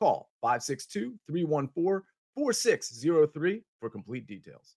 Call 562 314 4603 for complete details.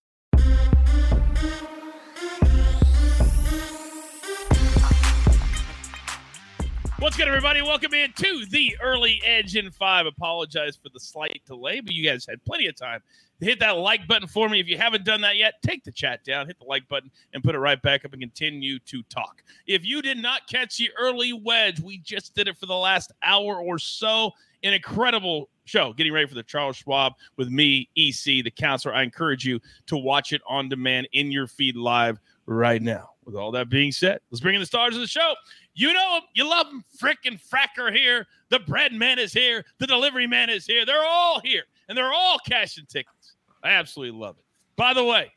What's good, everybody? Welcome in to the early edge in five. Apologize for the slight delay, but you guys had plenty of time to hit that like button for me. If you haven't done that yet, take the chat down, hit the like button, and put it right back up and continue to talk. If you did not catch the early wedge, we just did it for the last hour or so. An incredible show getting ready for the Charles Schwab with me, EC, the counselor. I encourage you to watch it on demand in your feed live right now. With all that being said, let's bring in the stars of the show. You know him, you love him. Frickin' Fracker here. The bread man is here. The delivery man is here. They're all here, and they're all cashing tickets. I absolutely love it. By the way,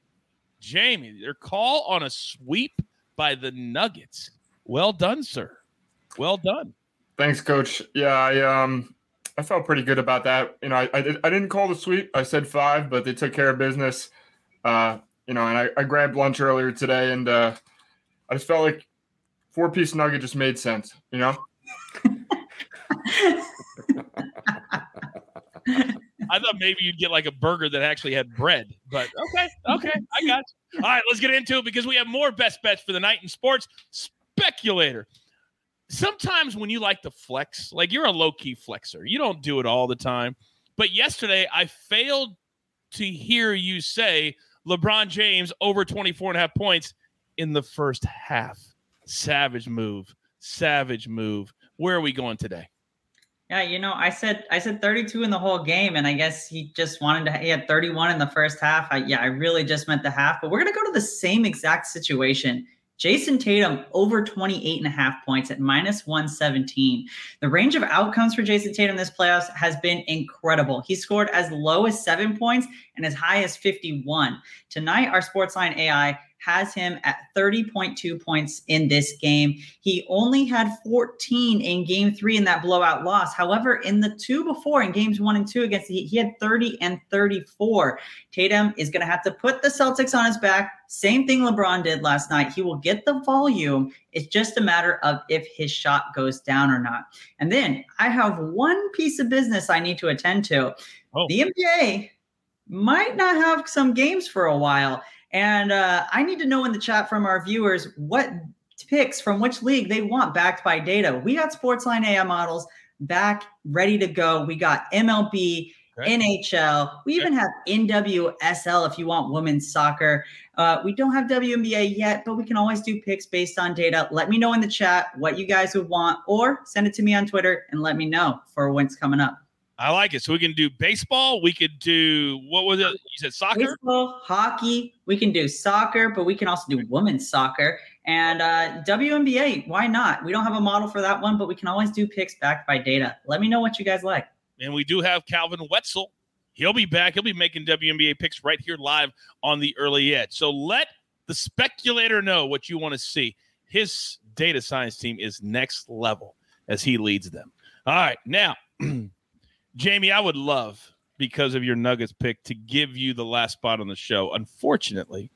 Jamie, their call on a sweep by the Nuggets. Well done, sir. Well done. Thanks, Coach. Yeah, I um, I felt pretty good about that. You know, I I, did, didn't call the sweep. I said five, but they took care of business. Uh, you know, and I, I grabbed lunch earlier today, and uh, I just felt like four piece nugget just made sense, you know? I thought maybe you'd get like a burger that actually had bread, but okay, okay, I got you. All right, let's get into it because we have more best bets for the night in sports. Speculator. Sometimes when you like to flex, like you're a low key flexer, you don't do it all the time. But yesterday, I failed to hear you say LeBron James over 24 and a half points in the first half. Savage move. Savage move. Where are we going today? Yeah, you know, I said I said 32 in the whole game, and I guess he just wanted to. He had 31 in the first half. I, yeah, I really just meant the half, but we're gonna go to the same exact situation. Jayson Tatum over 28 and a half points at minus 117. The range of outcomes for Jayson Tatum this playoffs has been incredible. He scored as low as seven points and as high as 51. Tonight, our Sportsline AI has him at 30.2 points in this game. He only had 14 in game three in that blowout loss. However, in the two before, in games one and two against the Heat, he had 30 and 34. Tatum is going to have to put the Celtics on his back. Same thing LeBron did last night. He will get the volume. It's just a matter of if his shot goes down or not. And then I have one piece of business I need to attend to. Oh. The NBA might not have some games for a while. And uh, I need to know in the chat from our viewers what picks from which league they want backed by data. We got Sportsline AI models back ready to go. We got MLB, okay. NHL. We even have NWSL if you want women's soccer. Uh, we don't have WNBA yet, but we can always do picks based on data. Let me know in the chat what you guys would want, or send it to me on Twitter and let me know for when's coming up. I like it. So we can do baseball. We could do what was it? You said soccer, baseball, hockey. We can do soccer, but we can also do women's soccer and uh, WNBA. Why not? We don't have a model for that one, but we can always do picks backed by data. Let me know what you guys like. And we do have Calvin Wetzel. He'll be back. He'll be making WNBA picks right here live on the early edge. So let the speculator know what you want to see. His data science team is next level as he leads them. All right, now. Jamie, I would love because of your Nuggets pick to give you the last spot on the show. Unfortunately,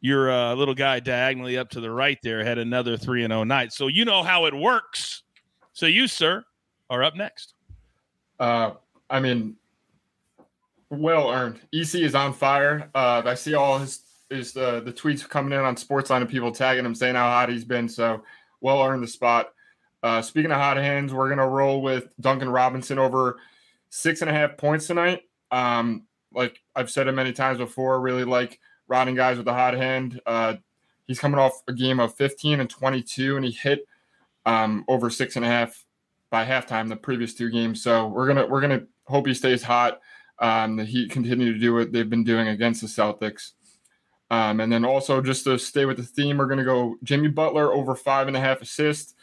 your uh, little guy diagonally up to the right there had another 3 and 0 night. So you know how it works. So you, sir, are up next. Uh, I mean, well earned. EC is on fire. Uh, I see all his his uh, the tweets coming in on Sportsline and people tagging him saying how hot he's been. So well earned the spot. Uh, speaking of hot hands, we're gonna roll with Duncan Robinson over six and a half points tonight. Um, like I've said it many times before, really like riding guys with a hot hand. Uh, he's coming off a game of 15 and 22, and he hit um, over six and a half by halftime the previous two games. So we're gonna we're gonna hope he stays hot. Um, the Heat continue to do what they've been doing against the Celtics. Um, and then also just to stay with the theme, we're gonna go Jimmy Butler over five and a half assists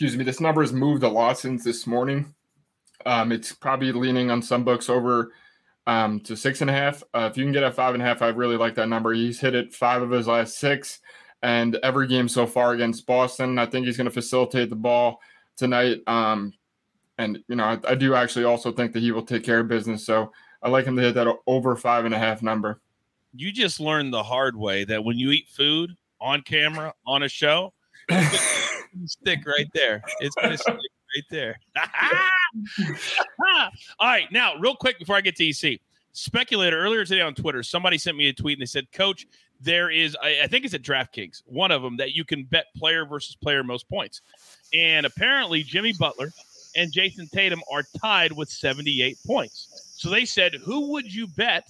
excuse me, this number has moved a lot since this morning. Um, it's probably leaning on some books over um, to six and a half. Uh, if you can get a five and a half, I really like that number. He's hit it five of his last six, and every game so far against Boston. I think he's going to facilitate the ball tonight. Um, and you know, I, I do actually also think that he will take care of business. So I like him to hit that over five and a half number. You just learned the hard way that when you eat food on camera on a show, stick right there. It's going to stick right there. All right, now real quick before I get to EC, speculator earlier today on Twitter, somebody sent me a tweet and they said, "Coach, there is I, I think it's at DraftKings, one of them that you can bet player versus player most points, and apparently Jimmy Butler." And Jayson Tatum are tied with 78 points. So they said, who would you bet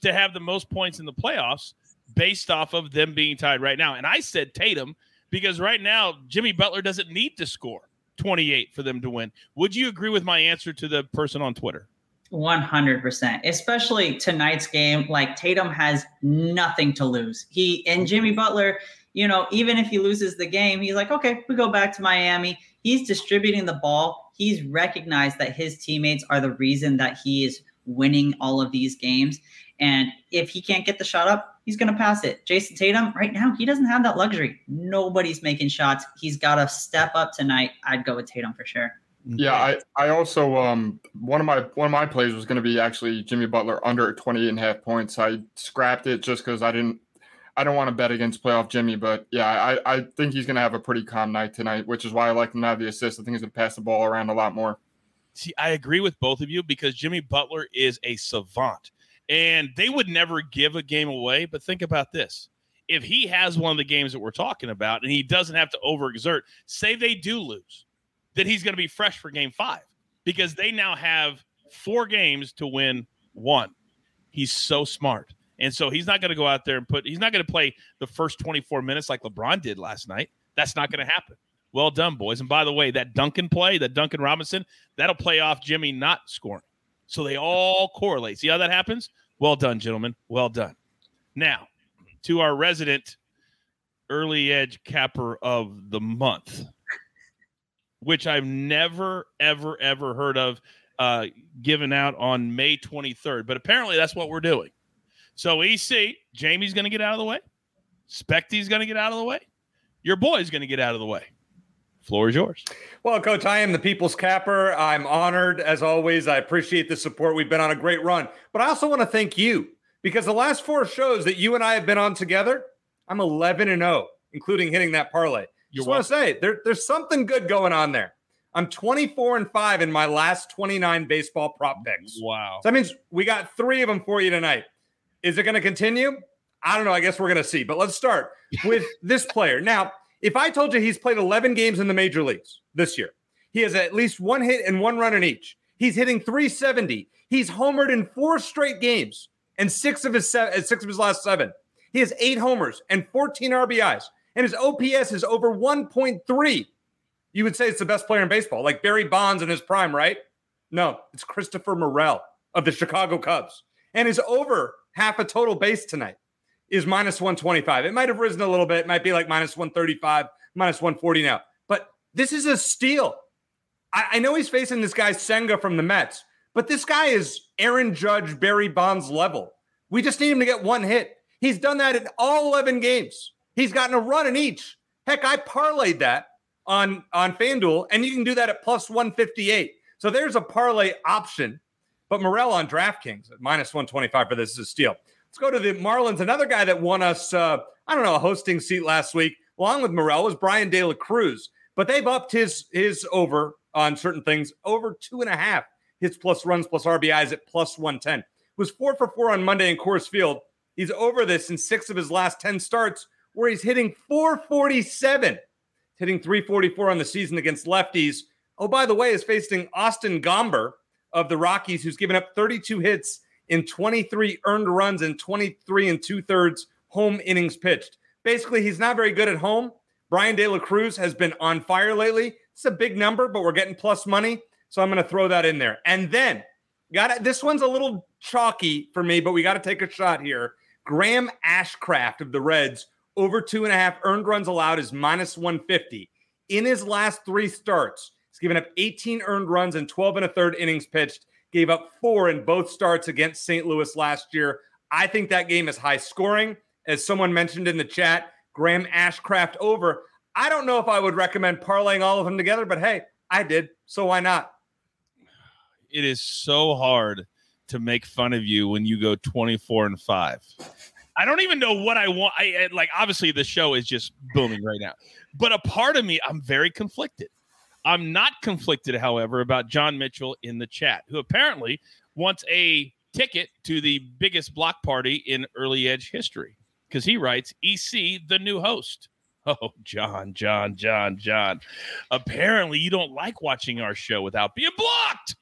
to have the most points in the playoffs based off of them being tied right now? And I said Tatum because right now Jimmy Butler doesn't need to score 28 for them to win. Would you agree with my answer to the person on Twitter? 100%. Especially tonight's game, like Tatum has nothing to lose. He and mm-hmm. Jimmy Butler, you know, even if he loses the game, he's like, okay, we go back to Miami. He's distributing the ball. He's recognized that his teammates are the reason that he is winning all of these games. And if he can't get the shot up, he's going to pass it. Jayson Tatum, right now, he doesn't have that luxury. Nobody's making shots. He's got to step up tonight. I'd go with Tatum for sure. Yeah, I, I also um one of my one of my plays was going to be actually Jimmy Butler under 28 and a half points. I scrapped it just because I didn't I don't want to bet against playoff Jimmy, but yeah, I, I think he's going to have a pretty calm night tonight, which is why I like him to have the assist. I think he's going to pass the ball around a lot more. See, I agree with both of you because Jimmy Butler is a savant and they would never give a game away. But think about this if he has one of the games that we're talking about and he doesn't have to overexert, say they do lose, that he's going to be fresh for game five because they now have four games to win one. He's so smart. And so he's not going to go out there and put, he's not going to play the first 24 minutes like LeBron did last night. That's not going to happen. Well done, boys. And by the way, that Duncan play, that Duncan Robinson, that'll play off Jimmy not scoring. So they all correlate. See how that happens? Well done, gentlemen. Well done. Now, to our resident early edge capper of the month, which I've never, ever, ever heard of uh, given out on May 23rd. But apparently that's what we're doing. So EC, Jamie's going to get out of the way. Specty's going to get out of the way. Your boy's going to get out of the way. Floor is yours. Well, Coach, I am the people's capper. I'm honored as always. I appreciate the support. We've been on a great run, but I also want to thank you because the last four shows that you and I have been on together, I'm 11 and 0, including hitting that parlay. Just want to say there, there's something good going on there. I'm 24 and 5 in my last 29 baseball prop picks. Wow. So that means we got three of them for you tonight. Is it going to continue? I don't know. I guess we're going to see. But let's start with this player. Now, if I told you he's played 11 games in the major leagues this year, he has at least one hit and one run in each. He's hitting 370. He's homered in four straight games and six of his se- uh, six of his last seven. He has eight homers and 14 RBIs, and his OPS is over 1.3. You would say it's the best player in baseball, like Barry Bonds in his prime, right? No, it's Christopher Morel of the Chicago Cubs. And his over half a total base tonight is minus 125. It might have risen a little bit. It might be like minus 135, minus 140 now. But this is a steal. I, I know he's facing this guy Senga from the Mets, but this guy is Aaron Judge, Barry Bonds level. We just need him to get one hit. He's done that in all 11 games. He's gotten a run in each. Heck, I parlayed that on, on FanDuel, and you can do that at plus 158. So there's a parlay option but Morel on DraftKings at minus 125 for this is a steal. Let's go to the Marlins. Another guy that won us, uh, I don't know, a hosting seat last week, along with Morel, was Bryan De La Cruz. But they've upped his his over on certain things over two and a half. Hits plus runs plus RBIs at plus 110. Was four for four on Monday in Coors Field. He's over this in six of his last 10 starts, where he's hitting 447, hitting 344 on the season against lefties. Oh, by the way, is facing Austin Gomber, of the Rockies, who's given up 32 hits in 23 earned runs and 23 and two thirds home innings pitched. Basically, he's not very good at home. Bryan De La Cruz has been on fire lately. It's a big number, but we're getting plus money. So I'm going to throw that in there. And then got it. This one's a little chalky for me, but we got to take a shot here. Graham Ashcraft of the Reds over two and a half earned runs allowed is minus 150. In his last three starts, He's given up 18 earned runs and 12 and a third innings pitched. Gave up four in both starts against St. Louis last year. I think that game is high scoring. As someone mentioned in the chat, Graham Ashcraft over. I don't know if I would recommend parlaying all of them together, but hey, I did. So why not? It is so hard to make fun of you when you go 24 and 5. I don't even know what I want. I like obviously the show is just booming right now. But a part of me I'm very conflicted. I'm not conflicted however about John Mitchell in the chat who apparently wants a ticket to the biggest block party in early edge history because he writes EC the new host. Oh, John, John, John, John. Apparently, you don't like watching our show without being blocked.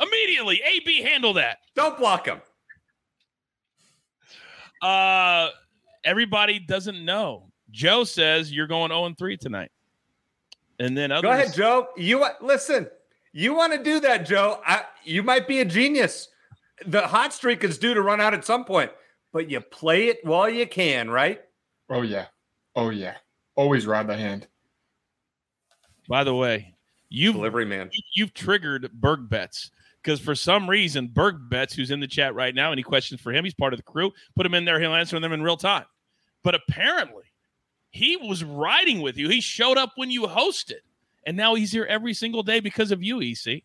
Immediately, AB handle that. Don't block him. Uh, everybody doesn't know. Joe says you're going 0 3 tonight. And then others. Go ahead, Joe. You listen. You want to do that, Joe? I, you might be a genius. The hot streak is due to run out at some point, but you play it while you can, right? Oh yeah, oh yeah. Always ride the hand. By the way, you've Delivery man. you've triggered Berg Bets because for some reason Berg Bets, who's in the chat right now, any questions for him? He's part of the crew. Put him in there; he'll answer them in real time. But apparently, he was riding with you. He showed up when you hosted, and now he's here every single day because of you, EC.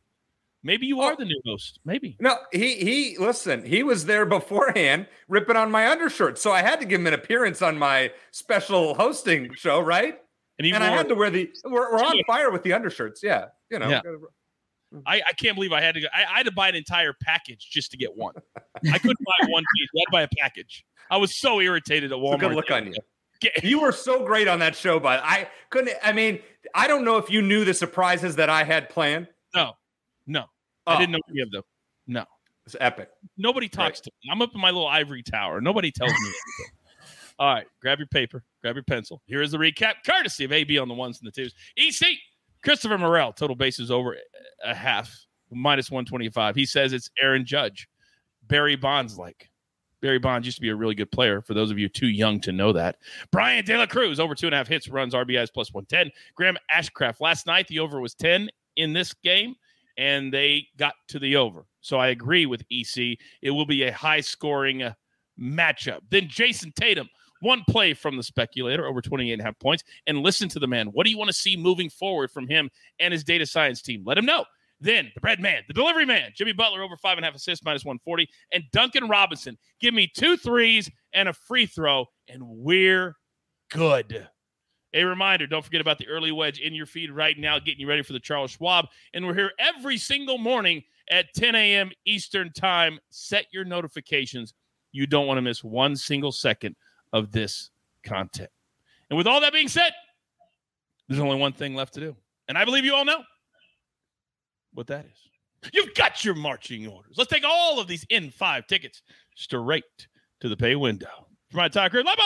Maybe you are Oh. the new host. Maybe. No, he he listen, he was there beforehand ripping on my undershirt. So I had to give him an appearance on my special hosting show, right? And he and I had to wear the we're, we're on fire with the undershirts. Yeah. You know. Yeah. I, I can't believe I had to go. I, I had to buy an entire package just to get one. I couldn't buy one piece. I had to buy a package. I was so irritated at It's a Walmart. good look on you. You were so great on that show, but I couldn't I mean, I don't know if you knew the surprises that I had planned. No, no, Oh, I didn't know any of them. No, It's epic. nobody talks to me. I'm up in my little ivory tower. Nobody tells me anything. All right, grab your paper, grab your pencil. Here is the recap, courtesy of AB on the ones and the twos. EC, Christopher Morel, total bases over a half, minus 125. He says it's Aaron Judge. Barry Bonds like. Barry Bonds used to be a really good player. For those of you too young to know that, Bryan De La Cruz over two and a half hits, runs RBIs plus one ten. Graham Ashcraft last night the over was ten in this game, and they got to the over. So I agree with EC. It will be a high scoring uh, matchup. Then Jayson Tatum, one play from the speculator over 28 and a half points. And listen to the man. What do you want to see moving forward from him and his data science team? Let him know. Then the bread man, the delivery man, Jimmy Butler over five and a half assists, minus 140. And Duncan Robinson, give me two threes and a free throw, and we're good. A reminder don't forget about the early wedge in your feed right now, getting you ready for the Charles Schwab. And we're here every single morning at 10 a.m. Eastern Time. Set your notifications. You don't want to miss one single second of this content. And with all that being said, there's only one thing left to do. And I believe you all know what that is. You've got your marching orders. Let's take all of these N5 tickets straight to the pay window. For my entire career, Lobo,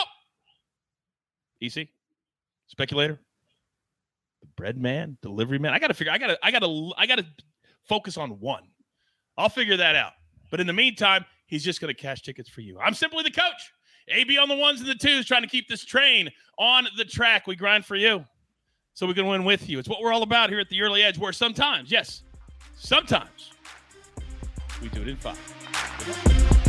EC, speculator, the bread man, delivery man. I gotta figure. I gotta. I gotta. I gotta focus on one. I'll figure that out. But in the meantime, he's just gonna cash tickets for you. I'm simply the coach. AB on the ones and the twos, trying to keep this train on the track. We grind for you, so we can win with you. It's what we're all about here at the early edge. Where sometimes, yes, sometimes we do it in five.